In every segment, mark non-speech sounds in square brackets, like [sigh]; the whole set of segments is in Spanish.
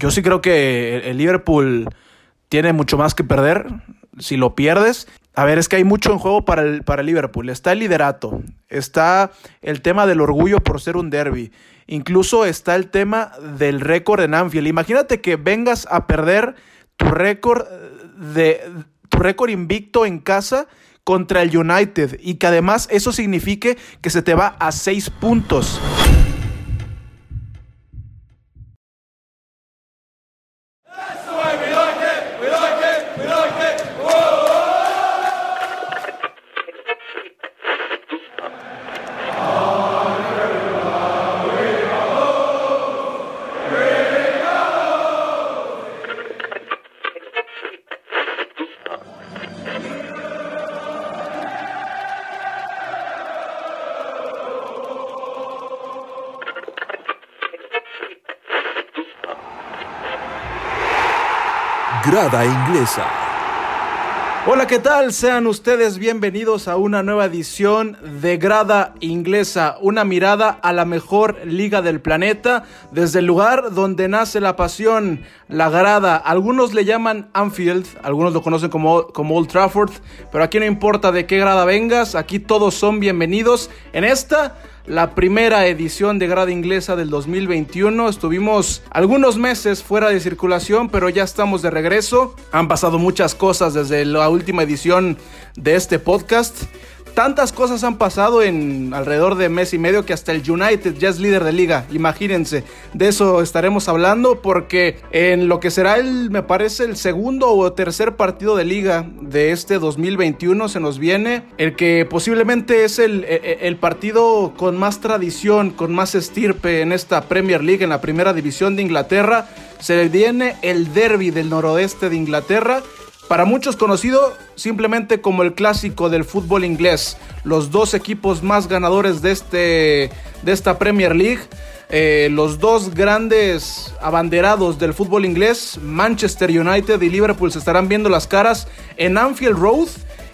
Yo sí creo que el Liverpool tiene mucho más que perder. Si lo pierdes, a ver, es que hay mucho en juego para el, para Liverpool. Está el liderato, está el tema del orgullo por ser un derby, incluso está el tema del récord en Anfield. Imagínate que vengas a perder tu récord de tu récord invicto en casa contra el United y que además eso signifique que se te va a seis puntos. Inglesa. Hola, ¿qué tal? Sean ustedes bienvenidos a una nueva edición de Grada Inglesa, una mirada a la mejor liga del planeta, desde el lugar donde nace la pasión, la grada. Algunos le llaman Anfield, algunos lo conocen como, como Old Trafford, pero aquí no importa de qué grada vengas, aquí todos son bienvenidos. En esta la primera edición de Grada Inglesa del 2021. Estuvimos algunos meses fuera de circulación, pero ya estamos de regreso. Han pasado muchas cosas desde la última edición de este podcast. Tantas cosas han pasado en alrededor de mes y medio que hasta el United ya es líder de liga. Imagínense, de eso estaremos hablando porque en lo que será el, me parece, el segundo o tercer partido de liga de este 2021 se nos viene el que posiblemente es el, e, e, el partido con más tradición, con más estirpe en esta Premier League, en la primera división de Inglaterra. Se viene el derby del noroeste de Inglaterra para muchos conocido simplemente como el clásico del fútbol inglés. Los dos equipos más ganadores de, este, de esta Premier League. Eh, los dos grandes abanderados del fútbol inglés, Manchester United y Liverpool, se estarán viendo las caras en Anfield Road.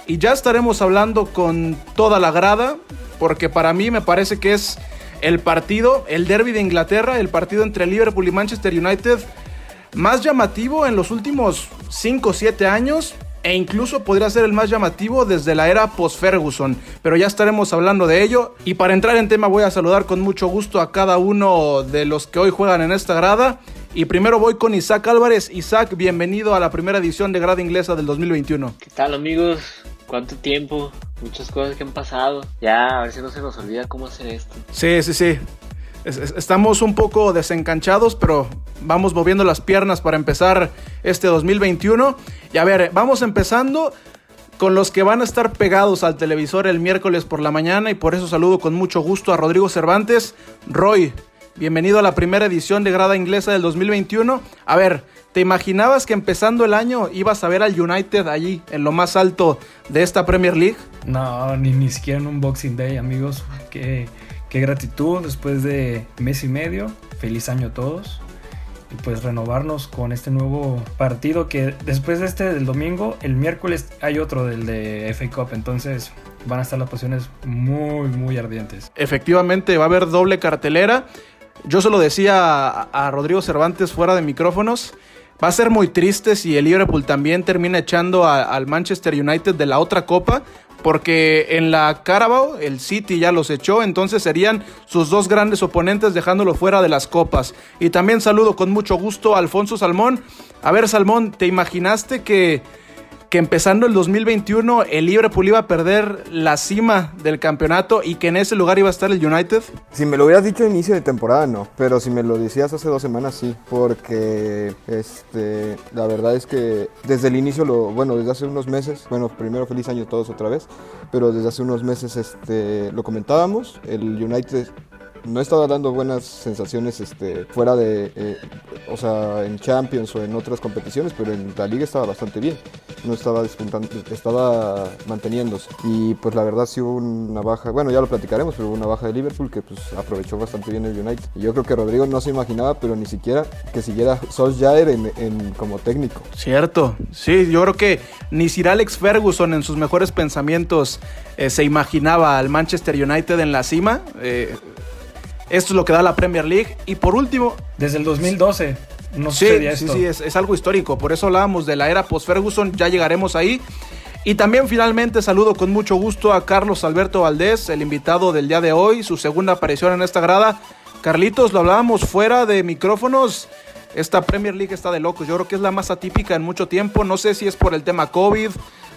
Y ya estaremos hablando con toda la grada, porque para mí me parece que es el partido, el derby de Inglaterra, el partido entre Liverpool y Manchester United más llamativo en los últimos 5 o 7 años e incluso podría ser el más llamativo desde la era post-Ferguson, pero ya estaremos hablando de ello. Y para entrar en tema voy a saludar con mucho gusto a cada uno de los que hoy juegan en esta grada. Y primero voy con Isaac Álvarez. Isaac, bienvenido a la primera edición de Grada Inglesa del 2021. ¿Qué tal amigos? ¿Cuánto tiempo? Muchas cosas que han pasado. Ya, a ver si no se nos olvida cómo hacer esto. Sí, sí, sí estamos un poco desencanchados, pero vamos moviendo las piernas para empezar este 2021. Y a ver, vamos empezando con los que van a estar pegados al televisor el miércoles por la mañana y por eso saludo con mucho gusto a Rodrigo Cervantes. Roy, bienvenido a la primera edición de Grada Inglesa del 2021. A ver, ¿te imaginabas que empezando el año ibas a ver al United allí en lo más alto de esta Premier League? No, ni, ni siquiera en un Boxing Day, amigos. Que Qué gratitud después de mes y medio. Feliz año a todos. Y pues renovarnos con este nuevo partido que después de este del domingo, el miércoles hay otro del de FA Cup. Entonces van a estar las pasiones muy, muy ardientes. Efectivamente, va a haber doble cartelera. Yo se lo decía a, Rodrigo Cervantes fuera de micrófonos. Va a ser muy triste si el Liverpool también termina echando al Manchester United de la otra copa, porque en la Carabao el City ya los echó, entonces serían sus dos grandes oponentes dejándolo fuera de las copas. Y también saludo con mucho gusto a Alfonso Salmón. A ver, Salmón, ¿te imaginaste que que empezando el 2021 el Liverpool iba a perder la cima del campeonato y que en ese lugar iba a estar el United? Si me lo hubieras dicho a inicio de temporada, no. Pero si me lo decías hace dos semanas, sí. Porque este, la verdad es que desde el inicio, lo, bueno, desde hace unos meses, bueno, primero feliz año todos otra vez, pero desde hace unos meses este, lo comentábamos, el United no estaba dando buenas sensaciones este, fuera de, eh, o sea, en Champions o en otras competiciones, pero en la liga estaba bastante bien. No estaba despuntando, estaba manteniéndose. Y pues la verdad sí hubo una baja, bueno, ya lo platicaremos, pero hubo una baja de Liverpool que pues aprovechó bastante bien el United. Y yo creo que Rodrigo no se imaginaba, pero ni siquiera que siguiera Solskjaer en, en, como técnico. Cierto, sí, yo creo que ni Sir Alex Ferguson en sus mejores pensamientos eh, se imaginaba al Manchester United en la cima. Eh, esto es lo que da la Premier League. Y por último... Desde el 2012. no Sí, sucedía sí, esto. sí, es, es algo histórico. Por eso hablábamos de la era post-Ferguson, ya llegaremos ahí. Y también finalmente saludo con mucho gusto a Carlos Alberto Valdés, el invitado del día de hoy, su segunda aparición en esta grada. Carlitos, lo hablábamos fuera de micrófonos. Esta Premier League está de locos. Yo creo que es la más atípica en mucho tiempo. No sé si es por el tema COVID,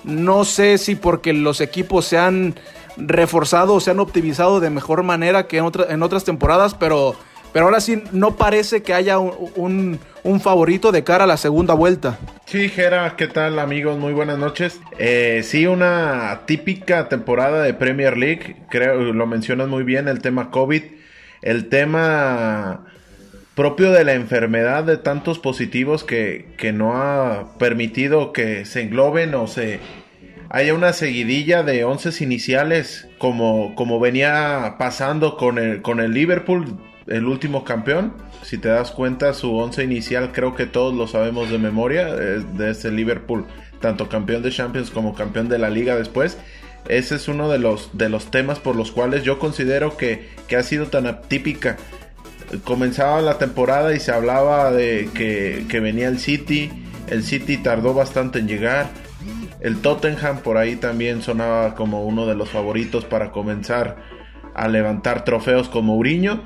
no sé si porque los equipos se han reforzado o se han optimizado de mejor manera que en, otra- en otras temporadas, pero, pero ahora sí no parece que haya un, un- favorito de cara a la segunda vuelta. Sí, Jera, ¿qué tal amigos? Muy buenas noches. Eh, sí, una típica temporada de Premier League, creo, lo mencionas muy bien, el tema COVID, el tema propio de la enfermedad de tantos positivos que, que no ha permitido que se engloben o se haya una seguidilla de once iniciales como, como venía pasando con el, con el Liverpool, el último campeón. Si te das cuenta, su once inicial creo que todos lo sabemos de memoria, de ese Liverpool, tanto campeón de Champions como campeón de la liga después. Ese es uno de los, de los temas por los cuales yo considero que, que ha sido tan atípica comenzaba la temporada y se hablaba de que, que venía el City. El City tardó bastante en llegar. El Tottenham por ahí también sonaba como uno de los favoritos para comenzar a levantar trofeos con Mourinho.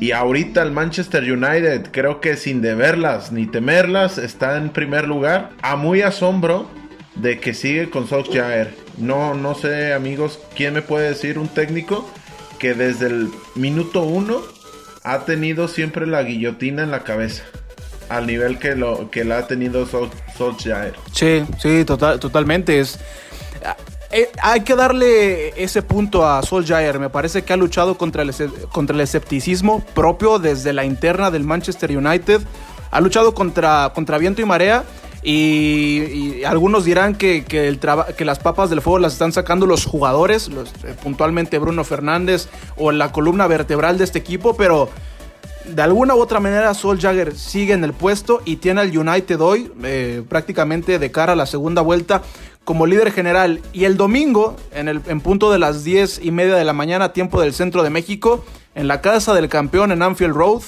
Y ahorita el Manchester United, creo que sin deberlas ni temerlas, está en primer lugar. A muy asombro de que sigue con Solskjaer. No, no sé, amigos, ¿quién me puede decir un técnico que desde el minuto uno ha tenido siempre la guillotina en la cabeza? Al nivel que lo que la ha tenido Sol- Solskjaer. Sí, sí, total, totalmente. Es, eh, hay que darle ese punto a Solskjaer. Me parece que ha luchado contra el, contra el escepticismo propio desde la interna del Manchester United. Ha luchado contra, contra viento y marea. Y, algunos dirán que, que el que las papas del fuego las están sacando los jugadores, eh, puntualmente Bruno Fernández o la columna vertebral de este equipo, pero de alguna u otra manera Sol Jagger sigue en el puesto y tiene al United hoy eh, prácticamente de cara a la segunda vuelta como líder general. Y el domingo, en, el, en punto de las 10 y media de la mañana, tiempo del centro de México, en la casa del campeón en Anfield Road,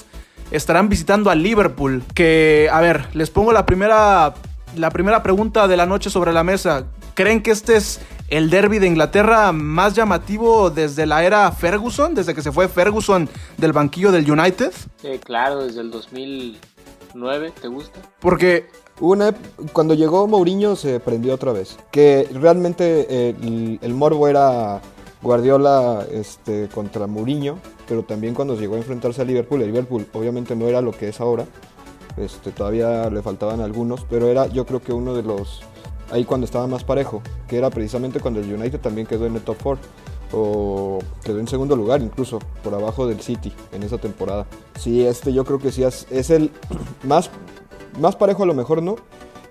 estarán visitando a Liverpool. Que, a ver, les pongo la primera, la primera pregunta de la noche sobre la mesa. ¿Creen que este es el derby de Inglaterra más llamativo desde la era Ferguson, desde que se fue Ferguson del banquillo del United? Sí, claro, desde el 2009, ¿te gusta? Porque Una, cuando llegó Mourinho se prendió otra vez. Que realmente eh, el, el morbo era Guardiola este, contra Mourinho, pero también cuando llegó a enfrentarse a Liverpool, el Liverpool obviamente no era lo que es ahora. Este, todavía le faltaban algunos, pero era yo creo que uno de los ahí cuando estaba más parejo, que era precisamente cuando el United también quedó en el top 4 o quedó en segundo lugar incluso por abajo del City en esa temporada. Sí, este yo creo que sí es, es el [clears throat] más más parejo a lo mejor no,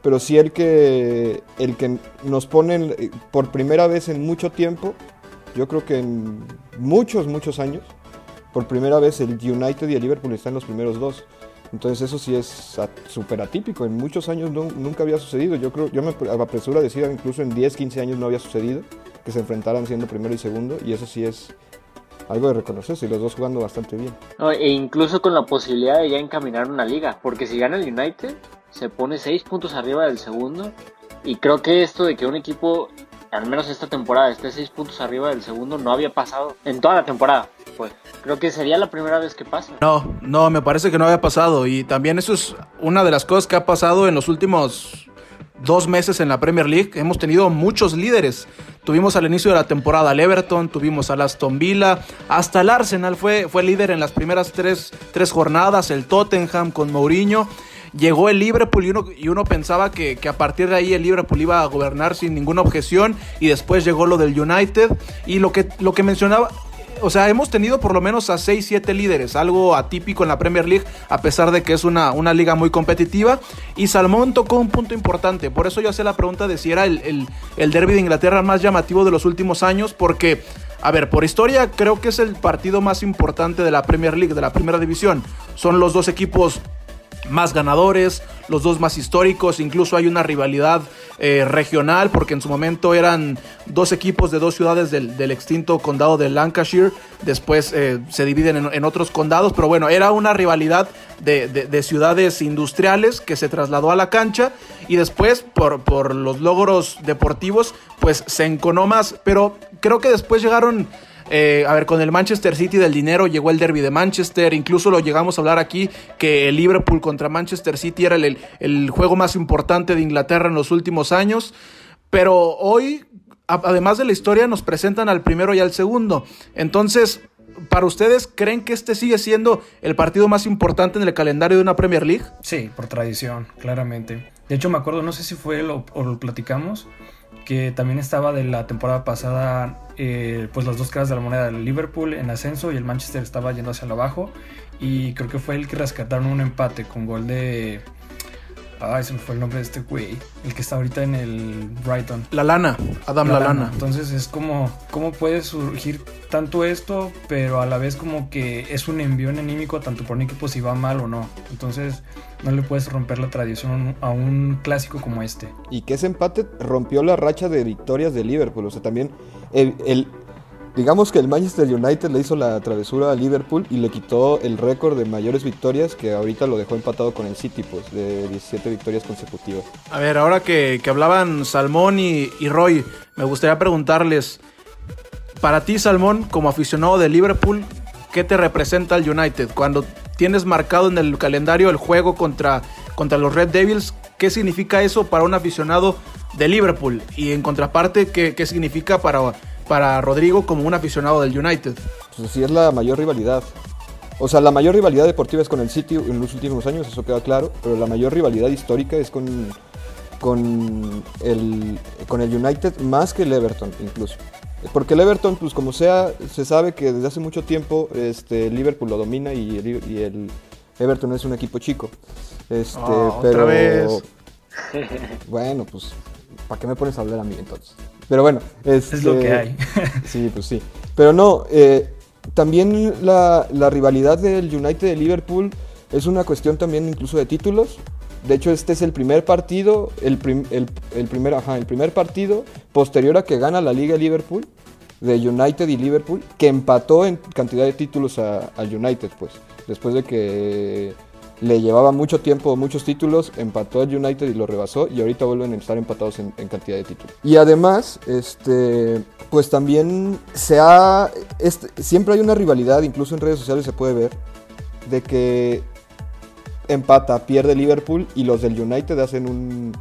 pero sí el que el que nos ponen eh, por primera vez en mucho tiempo, yo creo que en muchos muchos años, por primera vez el United y el Liverpool están en los primeros dos. Entonces eso sí es súper atípico, en muchos años nunca había sucedido. Yo creo, yo me pre- apresuro a decir incluso en 10, 15 años no había sucedido que se enfrentaran siendo primero y segundo y eso sí es algo de reconocerse y los dos jugando bastante bien. No, e incluso con la posibilidad de ya encaminar una liga, porque si gana el United, se pone 6 puntos arriba del segundo. Y creo que esto de que un equipo, al menos esta temporada, esté 6 puntos arriba del segundo, no había pasado en toda la temporada. Pues creo que sería la primera vez que pasa. no, no, me parece que no había pasado. Y también eso es una de las cosas que ha pasado en los últimos dos meses en la Premier League. Hemos tenido muchos líderes. Tuvimos al inicio de la temporada al Everton, tuvimos al Aston Villa, hasta el Arsenal fue, fue líder en las primeras tres, tres jornadas, el Tottenham con Mourinho. Llegó el Liverpool y uno, y uno pensaba que, que a partir de ahí el Liverpool iba a gobernar sin ninguna objeción y después llegó lo del United y lo que, lo que mencionaba, o sea, hemos tenido por lo menos a 6, 7 líderes, algo atípico en la Premier League, a pesar de que es una, una liga muy competitiva. Y Salmón tocó un punto importante, por eso yo hacía la pregunta de si era el, el, el derby de Inglaterra más llamativo de los últimos años, porque, a ver, por historia creo que es el partido más importante de la Premier League, de la primera división. Son los dos equipos más ganadores, los dos más históricos, incluso hay una rivalidad eh, regional porque en su momento eran dos equipos de dos ciudades del, extinto condado de Lancashire, después eh, se dividen en, otros condados, pero bueno, era una rivalidad de, ciudades industriales que se trasladó a la cancha y después por, por los logros deportivos pues se enconó más, pero creo que después llegaron eh, a ver, con el Manchester City del dinero llegó el derby de Manchester. Incluso lo llegamos a hablar aquí que el Liverpool contra Manchester City era el, el juego más importante de Inglaterra en los últimos años. Pero hoy, además de la historia, nos presentan al primero y al segundo. Entonces, ¿Para ustedes creen que este sigue siendo el partido más importante en el calendario de una Premier League? Sí, por tradición, claramente. De hecho, me acuerdo, no sé si fue o lo platicamos, que también estaba de la temporada pasada, eh, pues las dos caras de la moneda, el Liverpool en ascenso y el Manchester estaba yendo hacia abajo. Y creo que fue el que rescataron un empate con gol de Ah, ese fue el nombre de este güey. El que está ahorita en el Brighton. La Lana, Adam La, Lana. Entonces es como, ¿cómo puede surgir tanto esto, pero a la vez como que es un envío anímico tanto por un equipo si va mal o no? Entonces no le puedes romper la tradición a un clásico como este. Y que ese empate rompió la racha de victorias de Liverpool. O sea, también el Digamos que el Manchester United le hizo la travesura a Liverpool y le quitó el récord de mayores victorias que ahorita lo dejó empatado con el City, pues, de 17 victorias consecutivas. A ver, ahora que, hablaban Salmón y, Roy, me gustaría preguntarles, para ti Salmón, como aficionado de Liverpool, ¿qué te representa el United? Cuando tienes marcado en el calendario el juego contra, contra los Red Devils, ¿qué significa eso para un aficionado de Liverpool? Y en contraparte, ¿qué, qué significa para para Rodrigo como un aficionado del United. Pues sí es la mayor rivalidad. O sea, la mayor rivalidad deportiva es con el City en los últimos años, eso queda claro, pero la mayor rivalidad histórica es con, con, el, con el United más que el Everton incluso. Porque el Everton, pues como sea, se sabe que desde hace mucho tiempo este, Liverpool lo domina y el, y el Everton es un equipo chico. Este, ah, pero, vez. [laughs] Bueno, pues, ¿para qué me pones a hablar a mí entonces? Pero bueno, es lo que este, hay. [laughs] sí, pues sí. Pero no, eh, también la, rivalidad del United de Liverpool es una cuestión también incluso de títulos. De hecho, este es el primer partido, el, el, primer, ajá, el primer partido posterior a que gana la Liga Liverpool, de United y Liverpool, que empató en cantidad de títulos al United, pues. Después de que le llevaba mucho tiempo, muchos títulos, empató el United y lo rebasó y ahorita vuelven a estar empatados en, cantidad de títulos. Y además, este, pues también se ha, este, siempre hay una rivalidad, incluso en redes sociales se puede ver, de que empata, pierde Liverpool y los del United hacen un,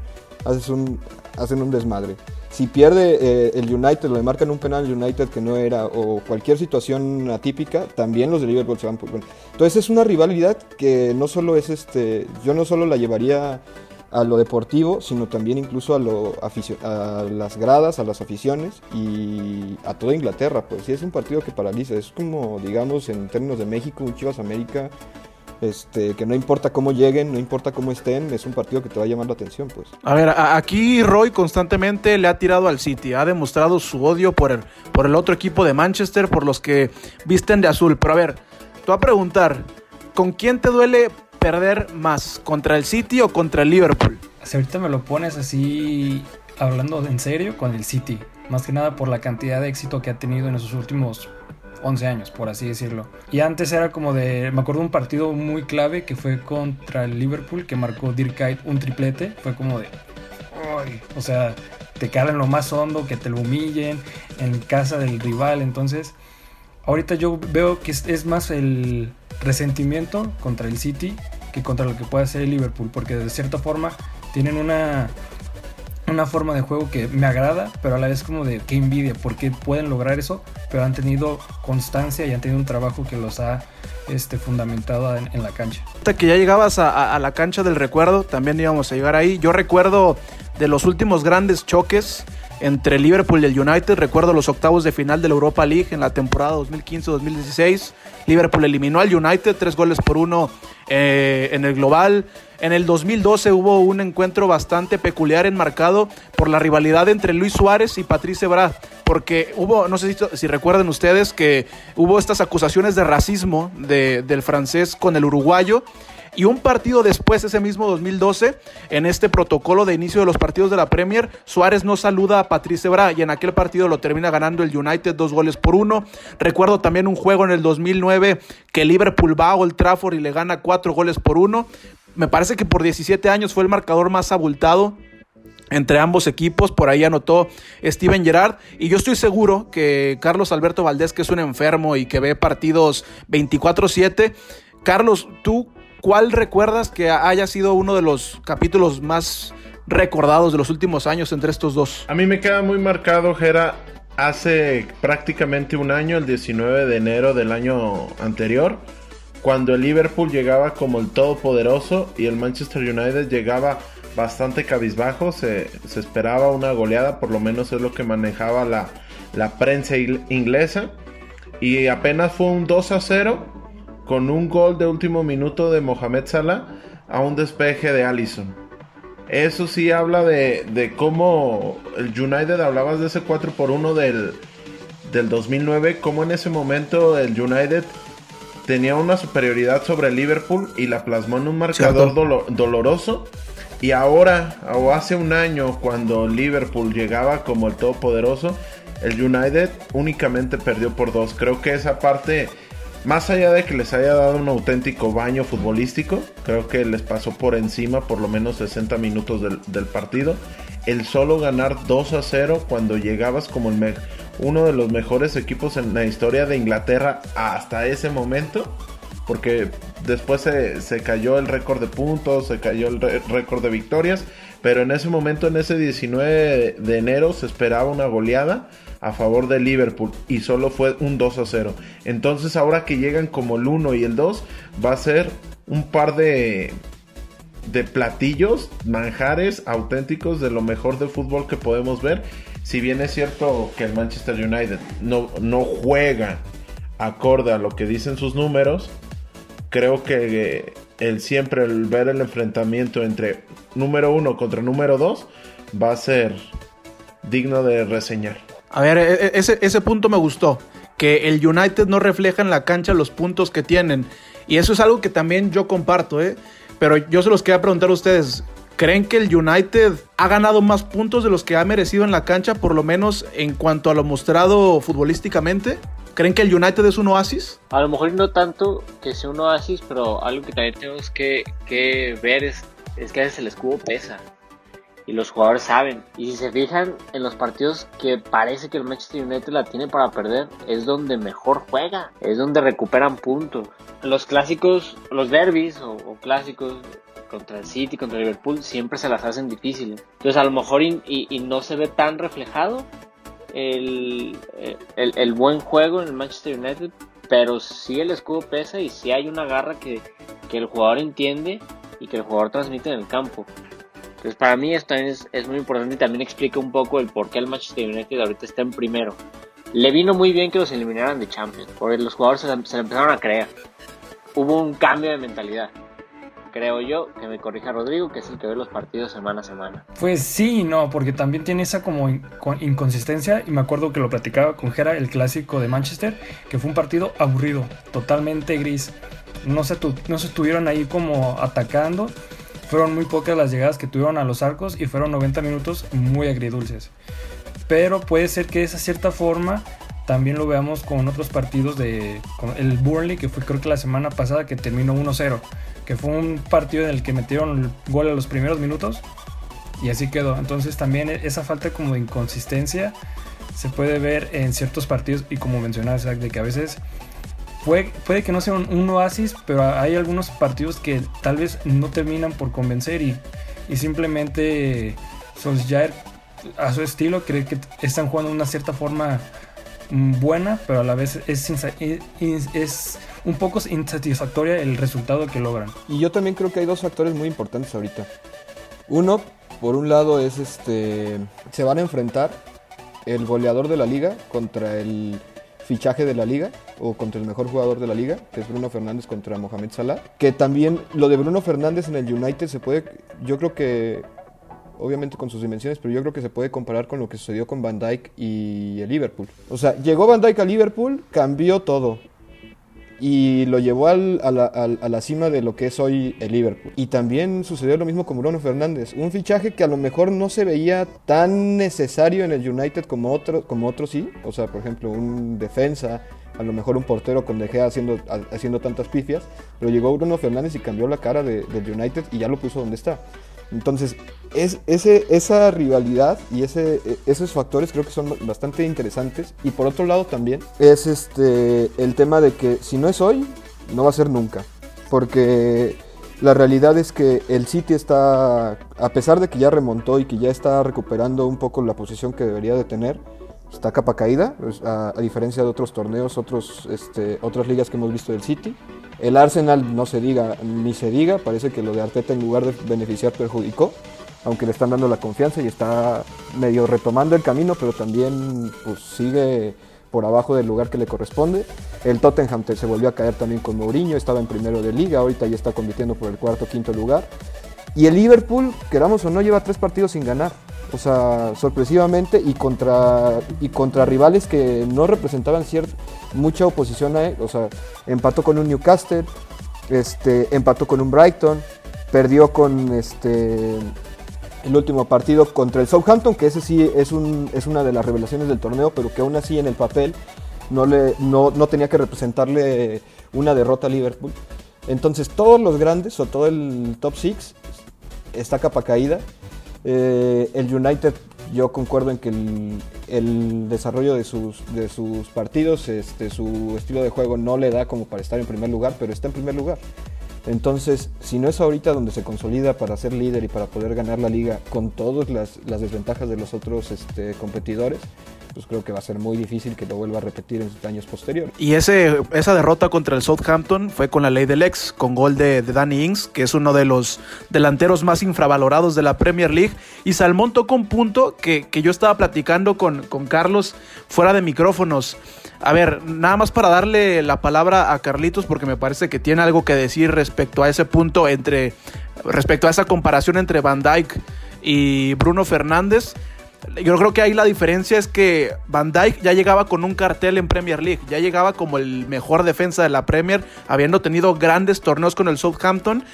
hacen un, hacen un desmadre si pierde eh, el United, le marcan un penal al United que no era, o cualquier situación atípica, también los de Liverpool se van por bueno. Entonces es una rivalidad que no solo es este, yo no solo la llevaría a lo deportivo, sino también incluso a, lo a las gradas, a las aficiones y a toda Inglaterra, pues sí es un partido que paraliza, es como digamos en términos de México, un Chivas América este, que no importa cómo lleguen, no importa cómo estén, es un partido que te va a llamar la atención, pues. A ver, aquí Roy constantemente le ha tirado al City, ha demostrado su odio por el, por el otro equipo de Manchester, por los que visten de azul. Pero a ver, tú a preguntar, ¿con quién te duele perder más? ¿Contra el City o contra el Liverpool? Si ahorita me lo pones así, hablando en serio, con el City. Más que nada por la cantidad de éxito que ha tenido en esos últimos 11 años, por así decirlo. Y antes era como de, me acuerdo un partido muy clave que fue contra el Liverpool, que marcó Dirk Kuyt un triplete. Fue como de, o sea, te en lo más hondo, que te lo humillen en casa del rival. Entonces, ahorita yo veo que es, más el resentimiento contra el City que contra lo que puede hacer el Liverpool, porque de cierta forma tienen una una forma de juego que me agrada, pero a la vez como de qué envidia, porque pueden lograr eso, pero han tenido constancia y han tenido un trabajo que los ha este, fundamentado en, la cancha. Hasta que ya llegabas a, la cancha del recuerdo, también íbamos a llegar ahí. Yo recuerdo de los últimos grandes choques entre Liverpool y el United. Recuerdo los octavos de final de la Europa League en la temporada 2015-2016. Liverpool eliminó al United, tres goles por uno eh, en el global. En el 2012 hubo un encuentro bastante peculiar enmarcado por la rivalidad entre Luis Suárez y Patrice Evra, porque hubo, no sé si, recuerdan ustedes que hubo estas acusaciones de racismo del francés con el uruguayo Y un partido después, ese mismo 2012, en este protocolo de inicio de los partidos de la Premier, Suárez no saluda a Patrice Bra y en aquel partido lo termina ganando el United dos goles por uno. Recuerdo también un juego en el 2009 que Liverpool va a Old Trafford y le gana cuatro goles por uno. Me parece que por 17 años fue el marcador más abultado entre ambos equipos. Por ahí anotó Steven Gerrard. Y yo estoy seguro que Carlos Alberto Valdés, que es un enfermo y que ve partidos 24-7. Carlos, ¿tú cuál recuerdas que haya sido uno de los capítulos más recordados de los últimos años entre estos dos? A mí me queda muy marcado, Gera, hace prácticamente un año, el 19 de enero del año anterior, cuando el Liverpool llegaba como el todopoderoso y el Manchester United llegaba bastante cabizbajo, se, esperaba una goleada, por lo menos es lo que manejaba la, la prensa inglesa. Y apenas fue un 2 a 0 con un gol de último minuto de Mohamed Salah a un despeje de Allison. Eso sí habla de, de cómo el United, hablabas de ese 4 por 1 del, del 2009, cómo en ese momento el United tenía una superioridad sobre el Liverpool y la plasmó en un marcador doloroso y ahora, o hace un año, cuando Liverpool llegaba como el todopoderoso, el United únicamente perdió por dos. Creo que esa parte, más allá de que les haya dado un auténtico baño futbolístico, creo que les pasó por encima por lo menos 60 minutos del, partido. El solo ganar 2 a 0 cuando llegabas como el uno de los mejores equipos en la historia de Inglaterra hasta ese momento porque después se, cayó el récord de puntos, se cayó el récord de victorias, pero en ese momento, en ese 19 de enero, se esperaba una goleada a favor de Liverpool y solo fue un 2 a 0. Entonces ahora que llegan como el 1 y el 2, va a ser un par de, de platillos, manjares auténticos de lo mejor de fútbol que podemos ver. Si bien es cierto que el Manchester United no, no juega acorde a lo que dicen sus números, creo que el siempre el ver el enfrentamiento entre número uno contra número dos va a ser digno de reseñar. A ver, e, e, ese, ese punto me gustó. Que el United no refleja en la cancha los puntos que tienen. Y eso es algo que también yo comparto, ¿eh? Pero yo se los quería preguntar a ustedes. ¿Creen que el United ha ganado más puntos de los que ha merecido en la cancha, por lo menos en cuanto a lo mostrado futbolísticamente? ¿Creen que el United es un oasis? A lo mejor no tanto que sea un oasis, pero algo que también tenemos que, ver es, es que a veces el escudo pesa. Y los jugadores saben. Y si se fijan en los partidos que parece que el Manchester United la tiene para perder, es donde mejor juega. Es donde recuperan puntos. Los clásicos, los derbis o, clásicos contra el City, contra el Liverpool, siempre se las hacen difíciles. Entonces a lo mejor y no se ve tan reflejado el, el, buen juego en el Manchester United, pero si el escudo pesa y si hay una garra que, el jugador entiende y que el jugador transmite en el campo. Entonces para mí esto es, es muy importante y también explica un poco el por qué el Manchester United ahorita está en primero. Le vino muy bien que los eliminaran de Champions, porque los jugadores se, se empezaron a creer. Hubo un cambio de mentalidad creo yo, que me corrija Rodrigo, que es el que ve los partidos semana a semana. Pues sí, no, porque también tiene esa como inconsistencia y me acuerdo que lo platicaba con Gera, el clásico de Manchester, que fue un partido aburrido, totalmente gris. No se, no se estuvieron ahí como atacando, fueron muy pocas las llegadas que tuvieron a los arcos y fueron 90 minutos muy agridulces. Pero puede ser que de esa cierta forma también lo veamos con otros partidos de el Burnley que fue creo que la semana pasada que terminó 1-0 que fue un partido en el que metieron el gol a los primeros minutos y así quedó. Entonces también esa falta como de inconsistencia se puede ver en ciertos partidos y como mencionaba de que a veces puede, puede que no sea un, oasis, pero hay algunos partidos que tal vez no terminan por convencer y, y simplemente Solskjaer a su estilo cree que están jugando de una cierta forma mm, buena, pero a la vez es, es un poco insatisfactoria el resultado que logran. Y yo también creo que hay dos factores muy importantes ahorita. Uno, por un lado, es este. Se van a enfrentar el goleador de la liga contra el fichaje de la liga o contra el mejor jugador de la liga, que es Bruno Fernández contra Mohamed Salah. Que también lo de Bruno Fernández en el United se puede, yo creo que, obviamente con sus dimensiones, pero yo creo que se puede comparar con lo que sucedió con Van Dyke y el Liverpool. O sea, llegó Van Dyke a Liverpool, cambió todo y lo llevó al- a, la, a la cima de lo que es hoy el Liverpool. Y también sucedió lo mismo con Bruno Fernández, un fichaje que a lo mejor no se veía tan necesario en el United como otro, como sí, o sea, por ejemplo, un defensa, a lo mejor un portero con De haciendo, ha- haciendo tantas pifias, pero llegó Bruno Fernández y cambió la cara de- del United y ya lo puso donde está. Entonces, es, ese, esa rivalidad y ese, e- esos factores creo que son bastante interesantes. Y por otro lado también es este, el tema de que si no es hoy, no va a ser nunca. Porque la realidad es que el City está, a pesar de que ya remontó y que ya está recuperando un poco la posición que debería de tener, está capa caída, pues, a, a diferencia de otros torneos, otros, este, otras ligas que hemos visto del City. El Arsenal no se diga ni se diga, parece que lo de Arteta en lugar de beneficiar perjudicó, aunque le están dando la confianza y está medio retomando el camino, pero también pues, sigue por abajo del lugar que le corresponde. El Tottenham te- se volvió a caer también con Mourinho, estaba en primero de liga, ahorita ya está compitiendo por el cuarto quinto lugar. Y el Liverpool, queramos o no, lleva tres partidos sin ganar. O sea, sorpresivamente y contra, y contra rivales que no representaban cier- mucha oposición a él. O sea, empató con un Newcastle, este, empató con un Brighton, perdió con este, el último partido contra el Southampton, que ese sí es, un, es una de las revelaciones del torneo, pero que aún así en el papel no, le, no, no tenía que representarle una derrota a Liverpool. Entonces todos los grandes o todo el top 6 está capa caída. Eh, el United, yo concuerdo en que el, el desarrollo de sus, de sus partidos, este, su estilo de juego no le da como para estar en primer lugar, pero está en primer lugar. Entonces, si no es ahorita donde se consolida para ser líder y para poder ganar la liga con todas las, desventajas de los otros este, competidores, pues creo que va a ser muy difícil que lo vuelva a repetir en sus años posteriores. Y ese, esa derrota contra el Southampton fue con la ley del ex, con gol de, de Danny Ings, que es uno de los delanteros más infravalorados de la Premier League. Y Salmón tocó un punto que, que yo estaba platicando con, con Carlos fuera de micrófonos. A ver, nada más para darle la palabra a Carlitos, porque me parece que tiene algo que decir respecto a ese punto entre. respecto a esa comparación entre Van Dyke y Bruno Fernández. Yo creo que ahí la diferencia es que Van Dijk ya llegaba con un cartel en Premier League, ya llegaba como el mejor defensa de la Premier, habiendo tenido grandes torneos con el Southampton.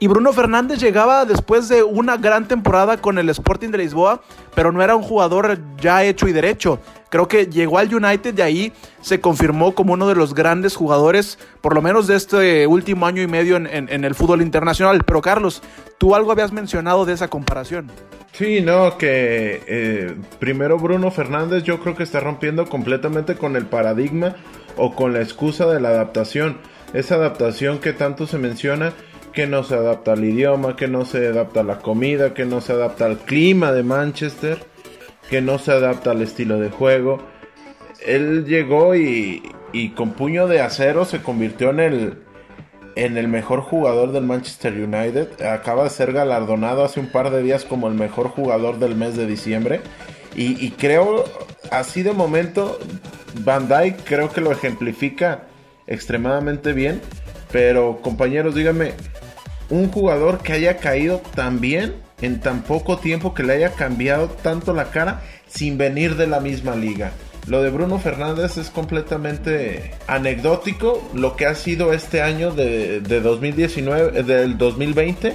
Y Bruno Fernández llegaba después de una gran temporada con el Sporting de Lisboa, pero no era un jugador ya hecho y derecho. Creo que llegó al United de ahí se confirmó como uno de los grandes jugadores, por lo menos de este último año y medio en, en- en el fútbol internacional. Pero Carlos, tú algo habías mencionado de esa comparación. Sí, no, que eh, primero Bruno Fernández yo creo que está rompiendo completamente con el paradigma o con la excusa de la adaptación. Esa adaptación que tanto se menciona, que no se adapta al idioma, que no se adapta a la comida, que no se adapta al clima de Manchester, que no se adapta al estilo de juego. Él llegó y, y con puño de acero se convirtió en el, en el mejor jugador del Manchester United. Acaba de ser galardonado hace un par de días como el mejor jugador del mes de diciembre. Y, y creo, así de momento, Van Dyke creo que lo ejemplifica extremadamente bien. Pero compañeros, díganme, un jugador que haya caído tan bien en tan poco tiempo, que le haya cambiado tanto la cara sin venir de la misma liga. Lo de Bruno Fernández es completamente anecdótico, lo que ha sido este año de, de 2019, del 2020,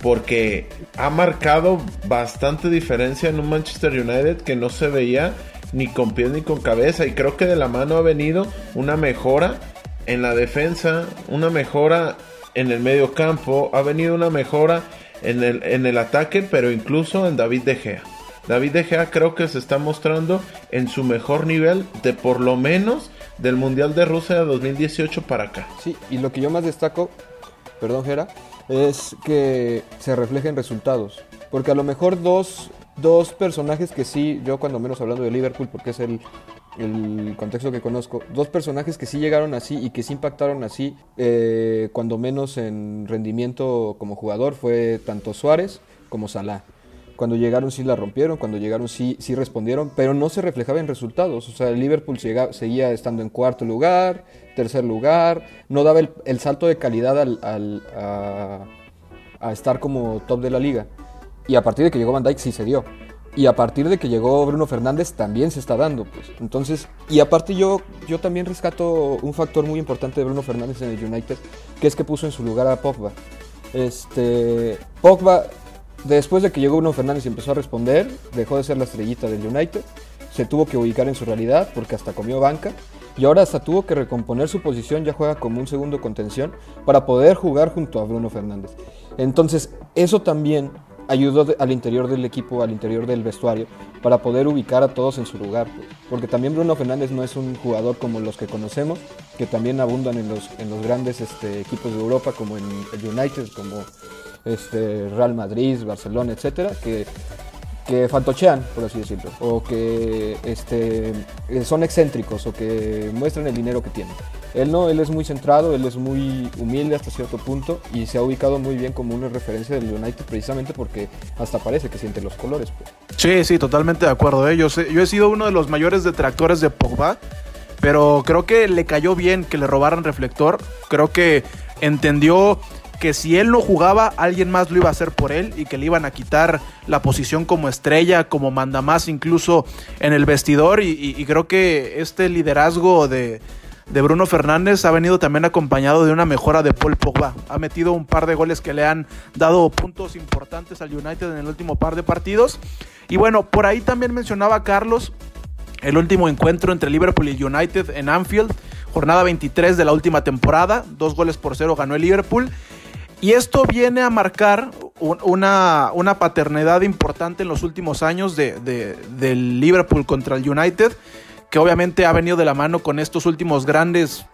porque ha marcado bastante diferencia en un Manchester United que no se veía ni con pies ni con cabeza y creo que de la mano ha venido una mejora en la defensa, una mejora en el medio campo, ha venido una mejora en el, en el ataque, pero incluso en David De Gea. David De Gea creo que se está mostrando en su mejor nivel de por lo menos del Mundial de Rusia de 2018 para acá. Sí, y lo que yo más destaco, perdón Jera, es que se reflejen resultados. Porque a lo mejor dos, dos personajes que sí, yo cuando menos hablando de Liverpool, porque es el, el contexto que conozco, dos personajes que sí llegaron así y que sí impactaron así, eh, cuando menos en rendimiento como jugador, fue tanto Suárez como Salah. Cuando llegaron sí la rompieron, cuando llegaron sí, sí respondieron, pero no se reflejaba en resultados. O sea, el Liverpool seguía estando en cuarto lugar, tercer lugar, no daba el, salto de calidad al, a estar como top de la liga. Y a partir de que llegó Van Dijk sí se dio. Y a partir de que llegó Bruno Fernández también se está dando, pues. Entonces, y aparte yo, yo también rescato un factor muy importante de Bruno Fernández en el United, que es que puso en su lugar a Pogba. Este, Pogba, después de que llegó Bruno Fernández y empezó a responder, dejó de ser la estrellita del United, se tuvo que ubicar en su realidad porque hasta comió banca y ahora hasta tuvo que recomponer su posición, ya juega como un segundo contención para poder jugar junto a Bruno Fernández. Entonces, eso también ayudó al interior del equipo, al interior del vestuario, para poder ubicar a todos en su lugar. Pues. Porque también Bruno Fernández no es un jugador como los que conocemos, que también abundan en los, en los grandes este, equipos de Europa, como en el United, como este, Real Madrid, Barcelona, etcétera, que que fantochean, por así decirlo, o que este, son excéntricos o que muestran el dinero que tienen. Él no, él es muy centrado, él es muy humilde hasta cierto punto y se ha ubicado muy bien como una referencia del United precisamente porque hasta parece que siente los colores. Pues. Sí, sí, totalmente de acuerdo. ¿eh? Yo, he sido uno de los mayores detractores de Pogba, pero creo que le cayó bien que le robaran reflector. Creo que entendió que si él no jugaba, alguien más lo iba a hacer por él y que le iban a quitar la posición como estrella, como manda más incluso en el vestidor. Y, creo que este liderazgo de, Bruno Fernández ha venido también acompañado de una mejora de Paul Pogba. Ha metido un par de goles que le han dado puntos importantes al United en el último par de partidos. Y bueno, por ahí también mencionaba Carlos el último encuentro entre Liverpool y United en Anfield, jornada 23 de la última temporada, dos goles por cero ganó el Liverpool. Y esto viene a marcar una, una paternidad importante en los últimos años de, del Liverpool contra el United, que obviamente ha venido de la mano con estos últimos grandes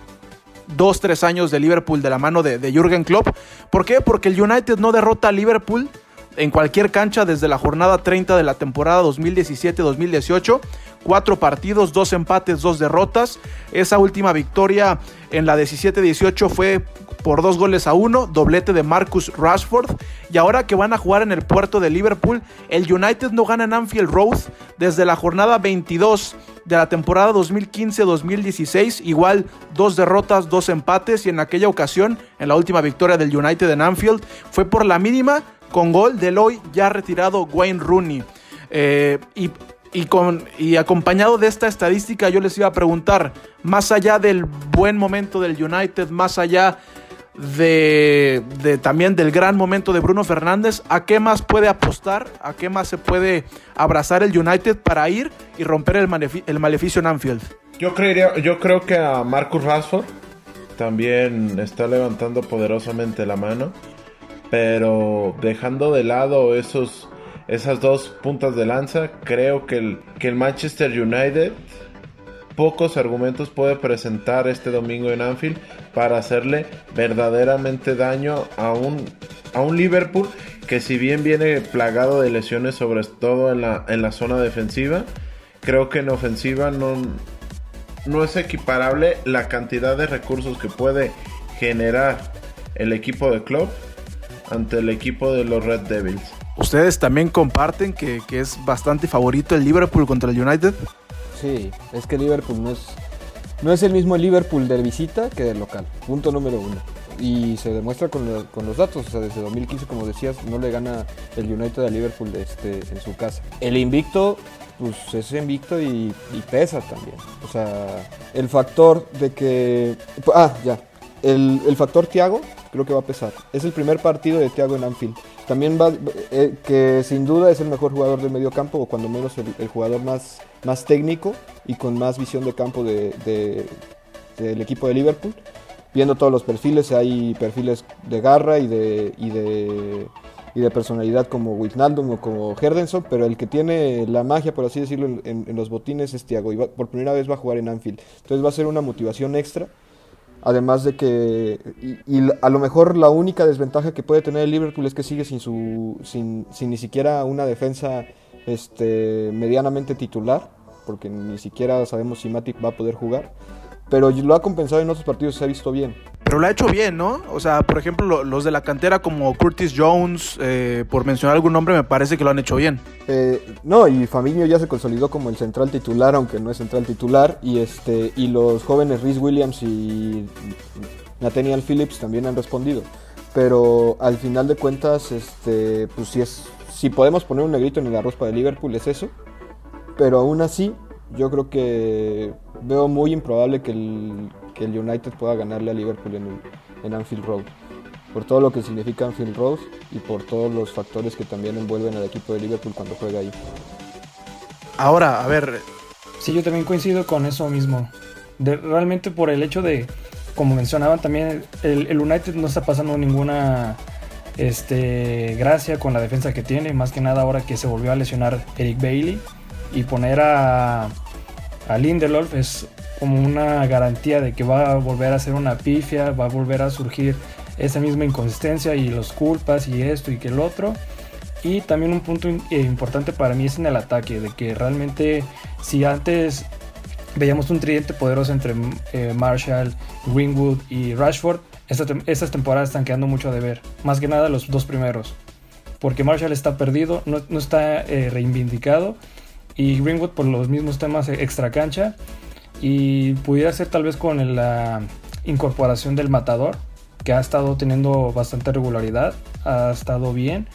dos, tres años de Liverpool de la mano de, de Jürgen Klopp. ¿Por qué? Porque el United no derrota a Liverpool en cualquier cancha desde la jornada 30 de la temporada 2017-2018. Cuatro partidos, dos empates, dos derrotas. Esa última victoria en la 17-18 fue por dos goles a uno, doblete de Marcus Rashford. Y ahora que van a jugar en el puerto de Liverpool, el United no gana en Anfield Road desde la jornada 22 de la temporada 2015-2016. Igual dos derrotas, dos empates y en aquella ocasión, en la última victoria del United en Anfield, fue por la mínima con gol del hoy ya retirado Wayne Rooney. Eh, y y, con, y acompañado de esta estadística yo les iba a preguntar, más allá del buen momento del United, más allá de, también del gran momento de Bruno Fernández, ¿a qué más puede apostar? ¿A qué más se puede abrazar el United para ir y romper el, el maleficio en Anfield? Yo, creería, yo creo que a Marcus Rashford también está levantando poderosamente la mano, pero dejando de lado esos, esas dos puntas de lanza, creo que el, que el Manchester United pocos argumentos puede presentar este domingo en Anfield para hacerle verdaderamente daño a un, a un Liverpool que si bien viene plagado de lesiones sobre todo en la, en la zona defensiva, creo que en ofensiva no, no es equiparable la cantidad de recursos que puede generar el equipo de club ante el equipo de los Red Devils. ¿Ustedes también comparten que, que es bastante favorito el Liverpool contra el United? Sí, es que Liverpool no es, no es el mismo Liverpool de visita que del local. Punto número uno. Y se demuestra con, los datos. O sea, desde 2015, como decías, no le gana el United a Liverpool este, en su casa. El invicto, pues es invicto y, pesa también. O sea, el factor de que. Ah, ya. El, el factor Thiago creo que va a pesar. Es el primer partido de Thiago en Anfield. También va, eh, que sin duda es el mejor jugador del medio campo, o cuando menos el, jugador más, más técnico y con más visión de campo de, del equipo de Liverpool. Viendo todos los perfiles, hay perfiles de garra y de, y de, y de personalidad como Wijnaldum o como Herdenson, pero el que tiene la magia, por así decirlo, en, los botines es Thiago. Y por primera vez va a jugar en Anfield. Entonces va a ser una motivación extra Además de que, y, a lo mejor la única desventaja que puede tener el Liverpool es que sigue sin, su, sin, sin ni siquiera una defensa este, medianamente titular, porque ni siquiera sabemos si Matic va a poder jugar pero lo ha compensado en otros partidos se ha visto bien. Pero lo ha hecho bien, ¿no? O sea, por ejemplo, los de la cantera como Curtis Jones, eh, por mencionar algún nombre, me parece que lo han hecho bien. Eh, no, y Fabinho ya se consolidó como el central titular, aunque no es central titular, y este y los jóvenes Rhys Williams y Nathaniel Phillips también han respondido. Pero al final de cuentas, este, pues sí es, si podemos poner un negrito en el arroz para Liverpool es eso. Pero aún así, yo creo que veo muy improbable que el, que el United pueda ganarle a Liverpool en, el- en Anfield Road. Por todo lo que significa Anfield Road y por todos los factores que también envuelven al equipo de Liverpool cuando juega ahí. Ahora, a ver, Sí, yo también coincido con eso mismo. De- realmente por el hecho de, como mencionaban también, el, el United no está pasando ninguna este, gracia con la defensa que tiene, más que nada ahora que se volvió a lesionar Eric Bailey y poner a, a Lindelof es como una garantía de que va a volver a ser una pifia, va a volver a surgir esa misma inconsistencia y los culpas y esto y que el otro. Y también un punto eh, importante para mí es en el ataque, de que realmente si antes veíamos un tridente poderoso entre eh, Marshall, Greenwood y Rashford, estas temporadas están quedando mucho a deber. Más que nada los dos primeros. Porque Marshall está perdido, no, no está eh, reivindicado. Y Greenwood por los mismos temas extra cancha. Y pudiera ser tal vez con la incorporación del matador, que ha estado teniendo bastante regularidad, ha estado bien.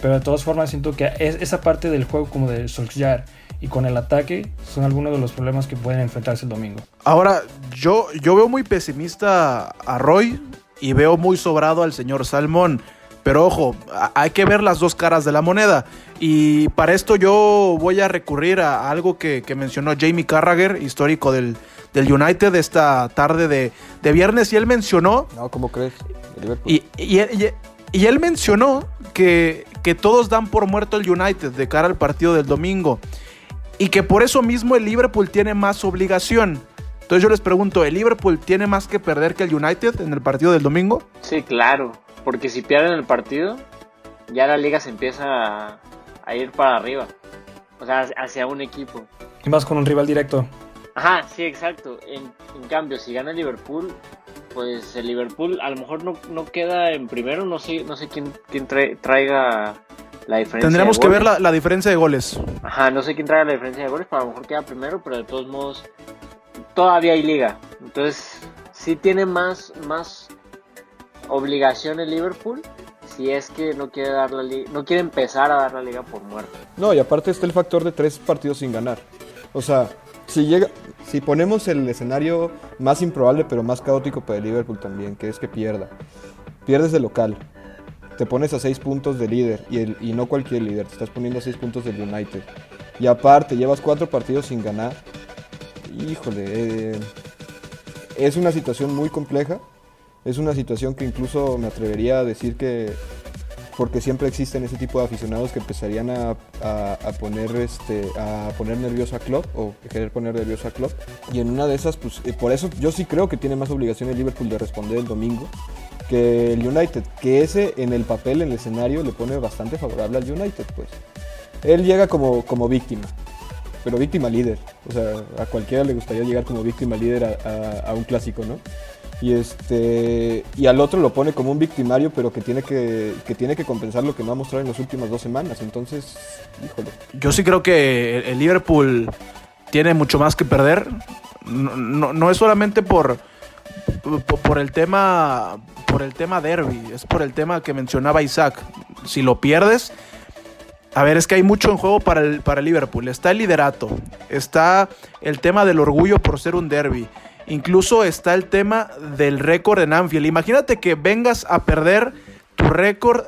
Pero de todas formas siento que es, esa parte del juego como de Solskjaer y con el ataque son algunos de los problemas que pueden enfrentarse el domingo. ahora yo, yo veo muy pesimista a Roy y veo muy sobrado al señor Salmón. Pero ojo, hay que ver las dos caras de la moneda. Y para esto yo voy a recurrir a algo que, que mencionó Jamie Carragher, histórico del, del United, esta tarde de, de viernes. Y él mencionó No, ¿cómo crees? El Liverpool. Y, y- y- y él mencionó que, que todos dan por muerto el United de cara al partido del domingo. Y que por eso mismo el Liverpool tiene más obligación. Entonces yo les pregunto, ¿el Liverpool tiene más que perder que el United en el partido del domingo? Sí, claro. Porque si pierden el partido, ya la liga se empieza a, a ir para arriba. O sea, hacia un equipo. Y más con un rival directo. Ajá, sí, exacto. En, en cambio, si gana el Liverpool, pues el Liverpool a lo mejor no, no queda en primero. No sé, no sé quién, quién trae- traiga la diferencia. Tendremos de que ver la, la diferencia de goles. Ajá, no sé quién traiga la diferencia de goles, pero a lo mejor queda primero, pero de todos modos, todavía hay liga. Entonces, sí tiene más, más obligación el Liverpool si es que no quiere dar la liga, no quiere empezar a dar la liga por muerto. No, y aparte está el factor de tres partidos sin ganar. O sea, si llega, si ponemos el escenario más improbable pero más caótico para el Liverpool también, que es que pierda. Pierdes de local. Te pones a seis puntos de líder y, el- y no cualquier líder, te estás poniendo a seis puntos del United. Y aparte, llevas cuatro partidos sin ganar. Híjole, eh, es una situación muy compleja. Es una situación que incluso me atrevería a decir que porque siempre existen ese tipo de aficionados que empezarían a, a- poner este a poner nervioso a Klopp o querer poner nervioso a Klopp. Y en una de esas pues eh, por eso yo sí creo que tiene más obligación el Liverpool de responder el domingo que el United que ese en el papel en el escenario le pone bastante favorable al United pues. Él llega como como víctima pero víctima líder. O sea a cualquiera le gustaría llegar como víctima líder a un clásico no y este y al otro lo pone como un victimario pero que tiene que, que tiene que compensar lo que no ha mostrado en las últimas dos semanas entonces híjole Yo sí creo que el- Liverpool tiene mucho más que perder. No, no- es solamente por, por, por el tema por el tema derby, es por el tema que mencionaba Isaac. Si lo pierdes, a ver, es que hay mucho en juego para el, para el Liverpool. Está el liderato, está el tema del orgullo por ser un derby. Incluso está el tema del récord en Anfield. Imagínate que vengas a perder tu récord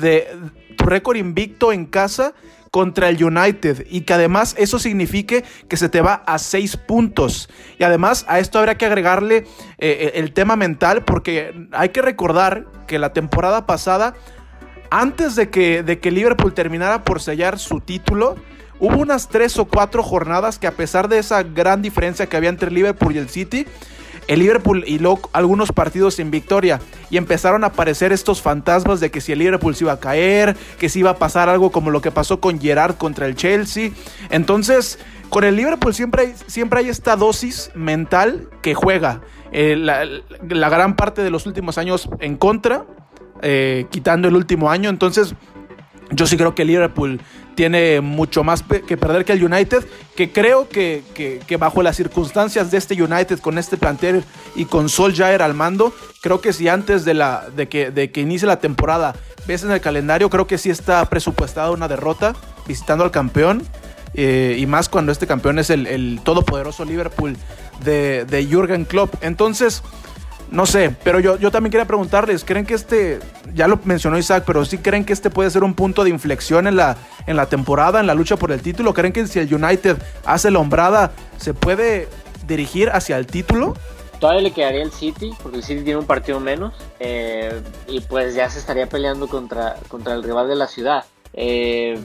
de tu récord invicto en casa contra el United y que además eso signifique que se te va a seis puntos. Y además a esto habría que agregarle eh, el tema mental porque hay que recordar que la temporada pasada, antes de que, de que Liverpool terminara por sellar su título, hubo unas tres o cuatro jornadas que a pesar de esa gran diferencia que había entre Liverpool y el City, el Liverpool hiló algunos partidos sin victoria y empezaron a aparecer estos fantasmas de que si el Liverpool se iba a caer, que si iba a pasar algo como lo que pasó con Gerard contra el Chelsea. Entonces, con el Liverpool siempre hay, siempre hay esta dosis mental que juega eh, la, gran parte de los últimos años en contra, eh, quitando el último año. Entonces, yo sí creo que Liverpool tiene mucho más que perder que el United, que creo que, que, bajo las circunstancias de este United, con este plantel y con Solskjaer al mando, creo que si antes de, la, de, que, de que inicie la temporada ves en el calendario, creo que sí está presupuestada una derrota visitando al campeón. Eh, y más cuando este campeón es el, el todopoderoso Liverpool de, de Jürgen Klopp. Entonces, no sé, pero yo, yo también quería preguntarles, ¿creen que este, ya lo mencionó Isaac, pero sí creen que este puede ser un punto de inflexión en la, en la temporada, en la lucha por el título? ¿Creen que si el United hace la hombrada, se puede dirigir hacia el título? Todavía le quedaría el City, porque el City tiene un partido menos, eh, y pues ya se estaría peleando contra, contra el rival de la ciudad. Eh,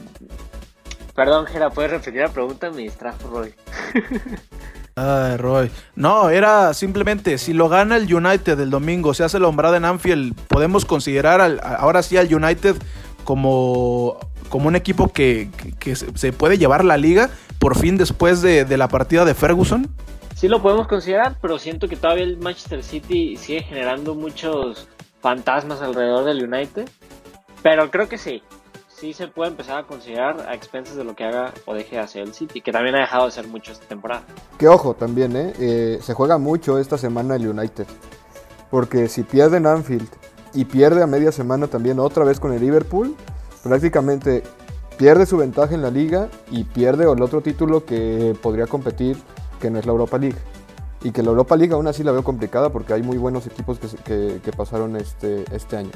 perdón, Gera, ¿puedes repetir la pregunta? Me distrajo, Roy. [laughs] Ay, Roy. No, era simplemente, si lo gana el United el domingo, se hace la hombrada en Anfield, podemos considerar ahora sí al United como, como un equipo que, se puede llevar la liga por fin después de, de la partida de Ferguson. Sí lo podemos considerar, pero siento que todavía el Manchester City sigue generando muchos fantasmas alrededor del United. Pero creo que sí sí se puede empezar a considerar a expensas de lo que haga o deje de hacer el City, que también ha dejado de ser mucho esta temporada. Que ojo también, ¿eh? ¿eh? se juega mucho esta semana el United, porque si pierde en Anfield y pierde a media semana también otra vez con el Liverpool, prácticamente pierde su ventaja en la liga y pierde el otro título que podría competir, que no es la Europa League. Y que la Europa League aún así la veo complicada porque hay muy buenos equipos que, que pasaron este, este año.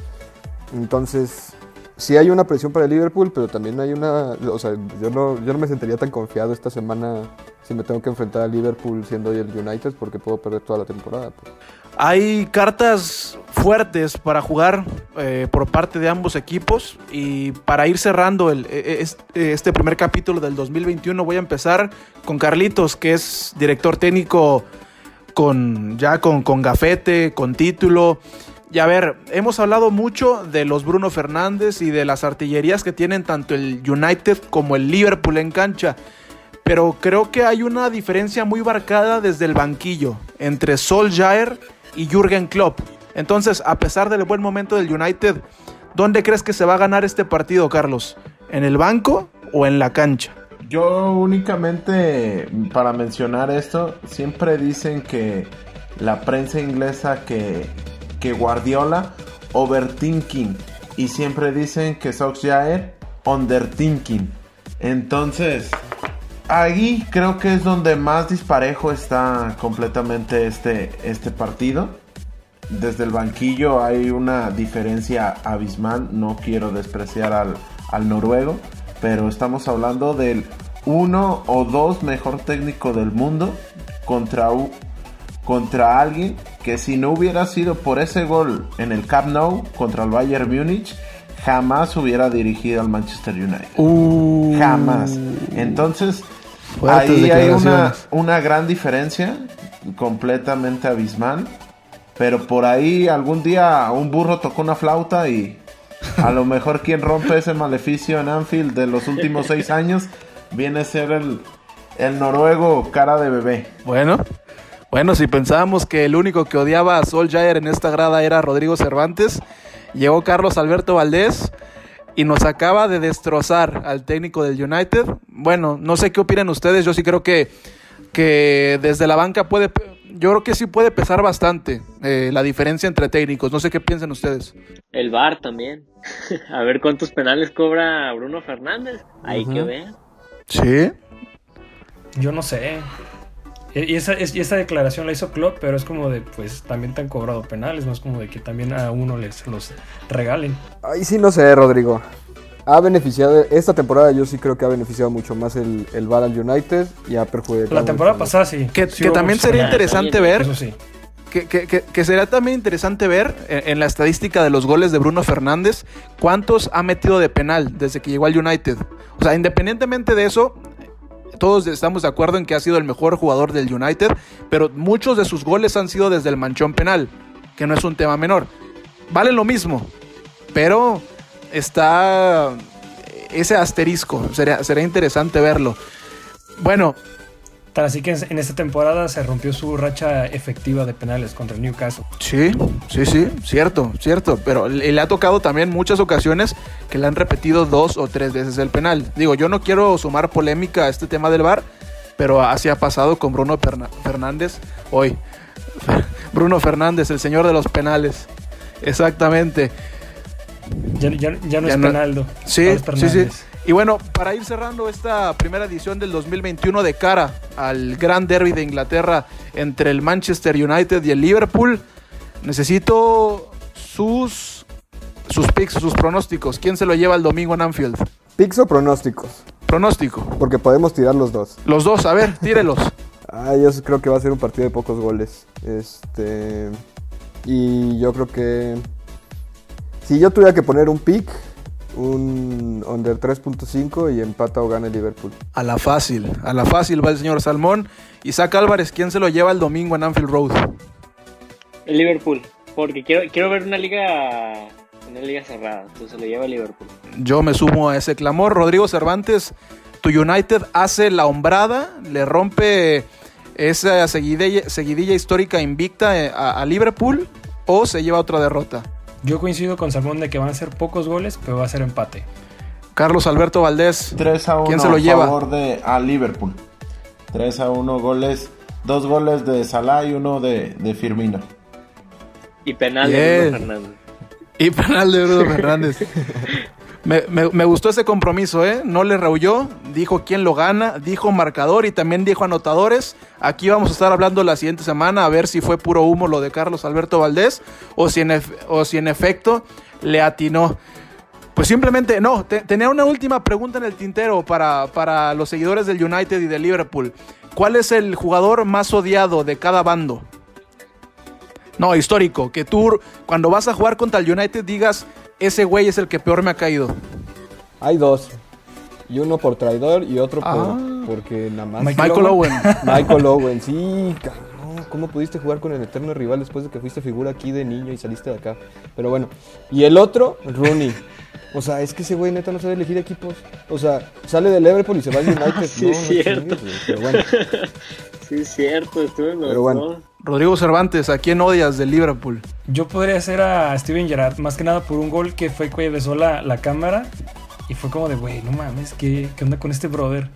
Entonces, sí hay una presión para el Liverpool, pero también hay una, o sea, yo no, yo no me sentiría tan confiado esta semana si me tengo que enfrentar al Liverpool siendo el United porque puedo perder toda la temporada. Pues. Hay cartas fuertes para jugar eh, por parte de ambos equipos y para ir cerrando e, e, este primer capítulo del 2021 voy a empezar con Carlitos, que es director técnico con ya con, con gafete, con título. Y a ver, hemos hablado mucho de los Bruno Fernández y de las artillerías que tienen tanto el United como el Liverpool en cancha. Pero creo que hay una diferencia muy marcada desde el banquillo entre Solskjaer y Jürgen Klopp. Entonces, a pesar del buen momento del United, ¿dónde crees que se va a ganar este partido, Carlos? ¿En el banco o en la cancha? Yo únicamente, para mencionar esto, siempre dicen que la prensa inglesa que, Guardiola overthinking y siempre dicen que Solskjaer underthinking. Entonces, ahí creo que es donde más disparejo está completamente este, este partido. Desde el banquillo hay una diferencia abismal. No quiero despreciar al, al noruego, pero estamos hablando del uno o dos mejor técnico del mundo contra contra alguien que si no hubiera sido por ese gol en el Camp Nou contra el Bayern Múnich, jamás hubiera dirigido al Manchester United. Uh. jamás. Entonces, ahí hay una, una gran diferencia, completamente abismal. Pero por ahí algún día un burro tocó una flauta y a lo mejor quien rompe ese maleficio en Anfield de los últimos seis años viene a ser el, el noruego cara de bebé. Bueno, bueno, si pensábamos que el único que odiaba a Sol Jair en esta grada era Rodrigo Cervantes, llegó Carlos Alberto Valdés y nos acaba de destrozar al técnico del United. Bueno, no sé qué opinan ustedes, yo sí creo que, que desde la banca puede, yo creo que sí puede pesar bastante eh, la diferencia entre técnicos, no sé qué piensan ustedes. El VAR también, [laughs] a ver cuántos penales cobra Bruno Fernández, ahí que vean. Sí. Yo no sé. Y esa, esa declaración la hizo Klopp, pero es como de, pues también te han cobrado penales, no es como de que también a uno les los regalen. Ahí sí no sé, Rodrigo. Ha beneficiado, esta temporada yo sí creo que ha beneficiado mucho más el, el al United y ha perjudicado. La temporada pasada sí. Que, también sería interesante ver. Eso sí. Que, que, que, sería también interesante ver en, en, la estadística de los goles de Bruno Fernández cuántos ha metido de penal desde que llegó al United. O sea, independientemente de eso, todos estamos de acuerdo en que ha sido el mejor jugador del United, pero muchos de sus goles han sido desde el manchón penal, que no es un tema menor. Vale lo mismo, pero está ese asterisco, sería, interesante verlo. Bueno, Tan así que en esta temporada se rompió su racha efectiva de penales contra el Newcastle. Sí, sí, sí, cierto, cierto. Pero le, le ha tocado también muchas ocasiones que le han repetido dos o tres veces el penal. Digo, yo no quiero sumar polémica a este tema del VAR, pero así ha pasado con Bruno Perna- Fernández hoy. [laughs] Bruno Fernández, el señor de los penales. Exactamente. Ya, ya- ya no Ya es no- Penaldo. Sí, sí, sí. Y bueno, para ir cerrando esta primera edición del 2021 de cara al gran derby de Inglaterra entre el Manchester United y el Liverpool, necesito sus sus picks, sus pronósticos. ¿Quién se lo lleva el domingo en Anfield? ¿Picks o pronósticos? Pronóstico. Porque podemos tirar los dos. Los dos, a ver, tírelos. [laughs] Ah, yo creo que va a ser un partido de pocos goles. Este. Y yo creo que. Si yo tuviera que poner un pick, un under 3.5 y empata o gana el Liverpool. A la fácil, a la fácil va el señor Salmón. Isaac Álvarez, ¿quién se lo lleva el domingo en Anfield Road? El Liverpool. Porque quiero, quiero ver una liga una liga cerrada. Entonces lo lleva el Liverpool. Yo me sumo a ese clamor. Rodrigo Cervantes, tu United hace la hombrada, le rompe esa seguidilla, seguidilla histórica invicta eh, a, a Liverpool o se lleva otra derrota. Yo coincido con Salmón de que van a ser pocos goles, pero va a ser empate. Carlos Alberto Valdés, 3 a 1 ¿Quién se lo a lleva? favor de a Liverpool. 3 a 1 goles, dos goles de Salah y uno de, de Firmino. Y penal de Bruno Fernández. y penal de Bruno [laughs] Fernández. Me, gustó ese compromiso, ¿eh? No le rehuyó, dijo quién lo gana, dijo marcador y también dijo anotadores. Aquí vamos a estar hablando la siguiente semana a ver si fue puro humo lo de Carlos Alberto Valdés o si en, efecto le atinó. Pues simplemente, no, te- tenía una última pregunta en el tintero para, para los seguidores del United y del Liverpool. ¿Cuál es el jugador más odiado de cada bando? No, histórico. Que tú, cuando vas a jugar contra el United, digas, ese güey es el que peor me ha caído. Hay dos. Y uno por traidor y otro por. Ah. Porque nada más. Michael Michael Owen. Michael Owen, sí, cabrón. ¿Cómo pudiste jugar con el eterno rival después de que fuiste figura aquí de niño y saliste de acá? Pero bueno. Y el otro, Rooney. O sea, es que ese güey neta no sabe elegir equipos. O sea, sale del Liverpool y se va al United. [laughs] Sí, no, es no cierto. Pero bueno, Sí, es cierto, estuve en los Pero bueno. dos. Rodrigo Cervantes, ¿a quién odias del Liverpool? Yo podría hacer a Steven Gerrard, más que nada por un gol que fue que besó la, la cámara y fue como de, güey, no mames, ¿qué, ¿qué onda con este brother?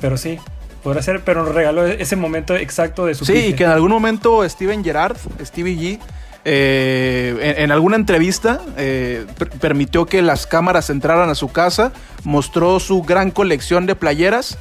Pero sí, podría ser, pero nos regaló ese momento exacto de su Sí, pique. y que en algún momento Steven Gerrard, Stevie G, eh, en, en alguna entrevista eh, per- permitió que las cámaras entraran a su casa, mostró su gran colección de playeras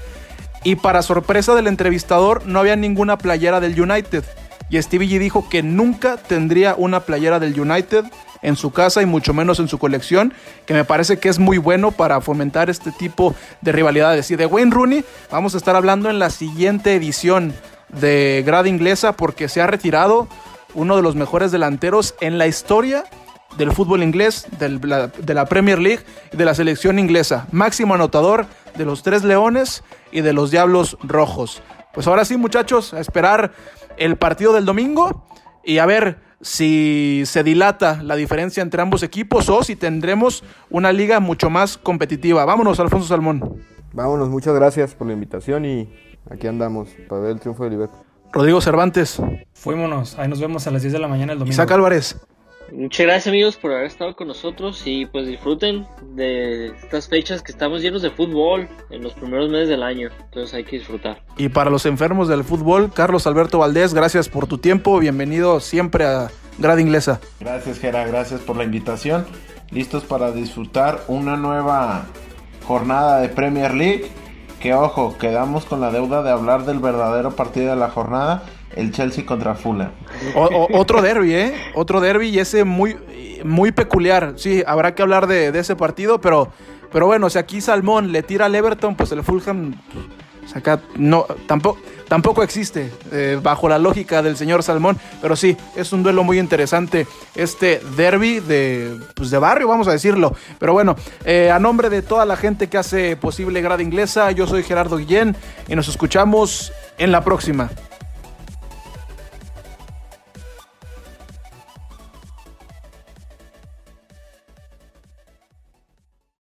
y para sorpresa del entrevistador no había ninguna playera del United. Y Stevie G dijo que nunca tendría una playera del United en su casa y mucho menos en su colección, que me parece que es muy bueno para fomentar este tipo de rivalidades. Y de Wayne Rooney vamos a estar hablando en la siguiente edición de Grada Inglesa porque se ha retirado uno de los mejores delanteros en la historia del fútbol inglés, del- de la Premier League y de la selección inglesa. Máximo anotador de los Tres Leones y de los Diablos Rojos. Pues ahora sí, muchachos, a esperar el partido del domingo y a ver si se dilata la diferencia entre ambos equipos o si tendremos una liga mucho más competitiva. Vámonos, Alfonso Salmón. vámonos, muchas gracias por la invitación y aquí andamos para ver el triunfo de Liverpool. Rodrigo Cervantes, Fuémonos, ahí nos vemos a las 10 de la mañana el domingo. Isaac Álvarez. Muchas gracias amigos por haber estado con nosotros y pues disfruten de estas fechas que estamos llenos de fútbol en los primeros meses del año. Entonces hay que disfrutar. Y para los enfermos del fútbol, Carlos Alberto Valdés, gracias por tu tiempo. Bienvenido siempre a Grada Inglesa. Gracias, Gera, gracias por la invitación. Listos para disfrutar una nueva jornada de Premier League. Que ojo, quedamos con la deuda de hablar del verdadero partido de la jornada, el Chelsea contra Fulham. O- o- otro derby, ¿eh? Otro derby y ese muy, muy peculiar. Sí, habrá que hablar de, ese partido, pero, pero bueno, si aquí Salmón le tira al Everton, pues el Fulham pues acá no, tampoco, tampoco existe eh, bajo la lógica del señor Salmón. Pero sí, es un duelo muy interesante este derby de, pues de barrio, vamos a decirlo. Pero bueno, eh, a nombre de toda la gente que hace posible Grada Inglesa, yo soy Gerardo Guillén y nos escuchamos en la próxima.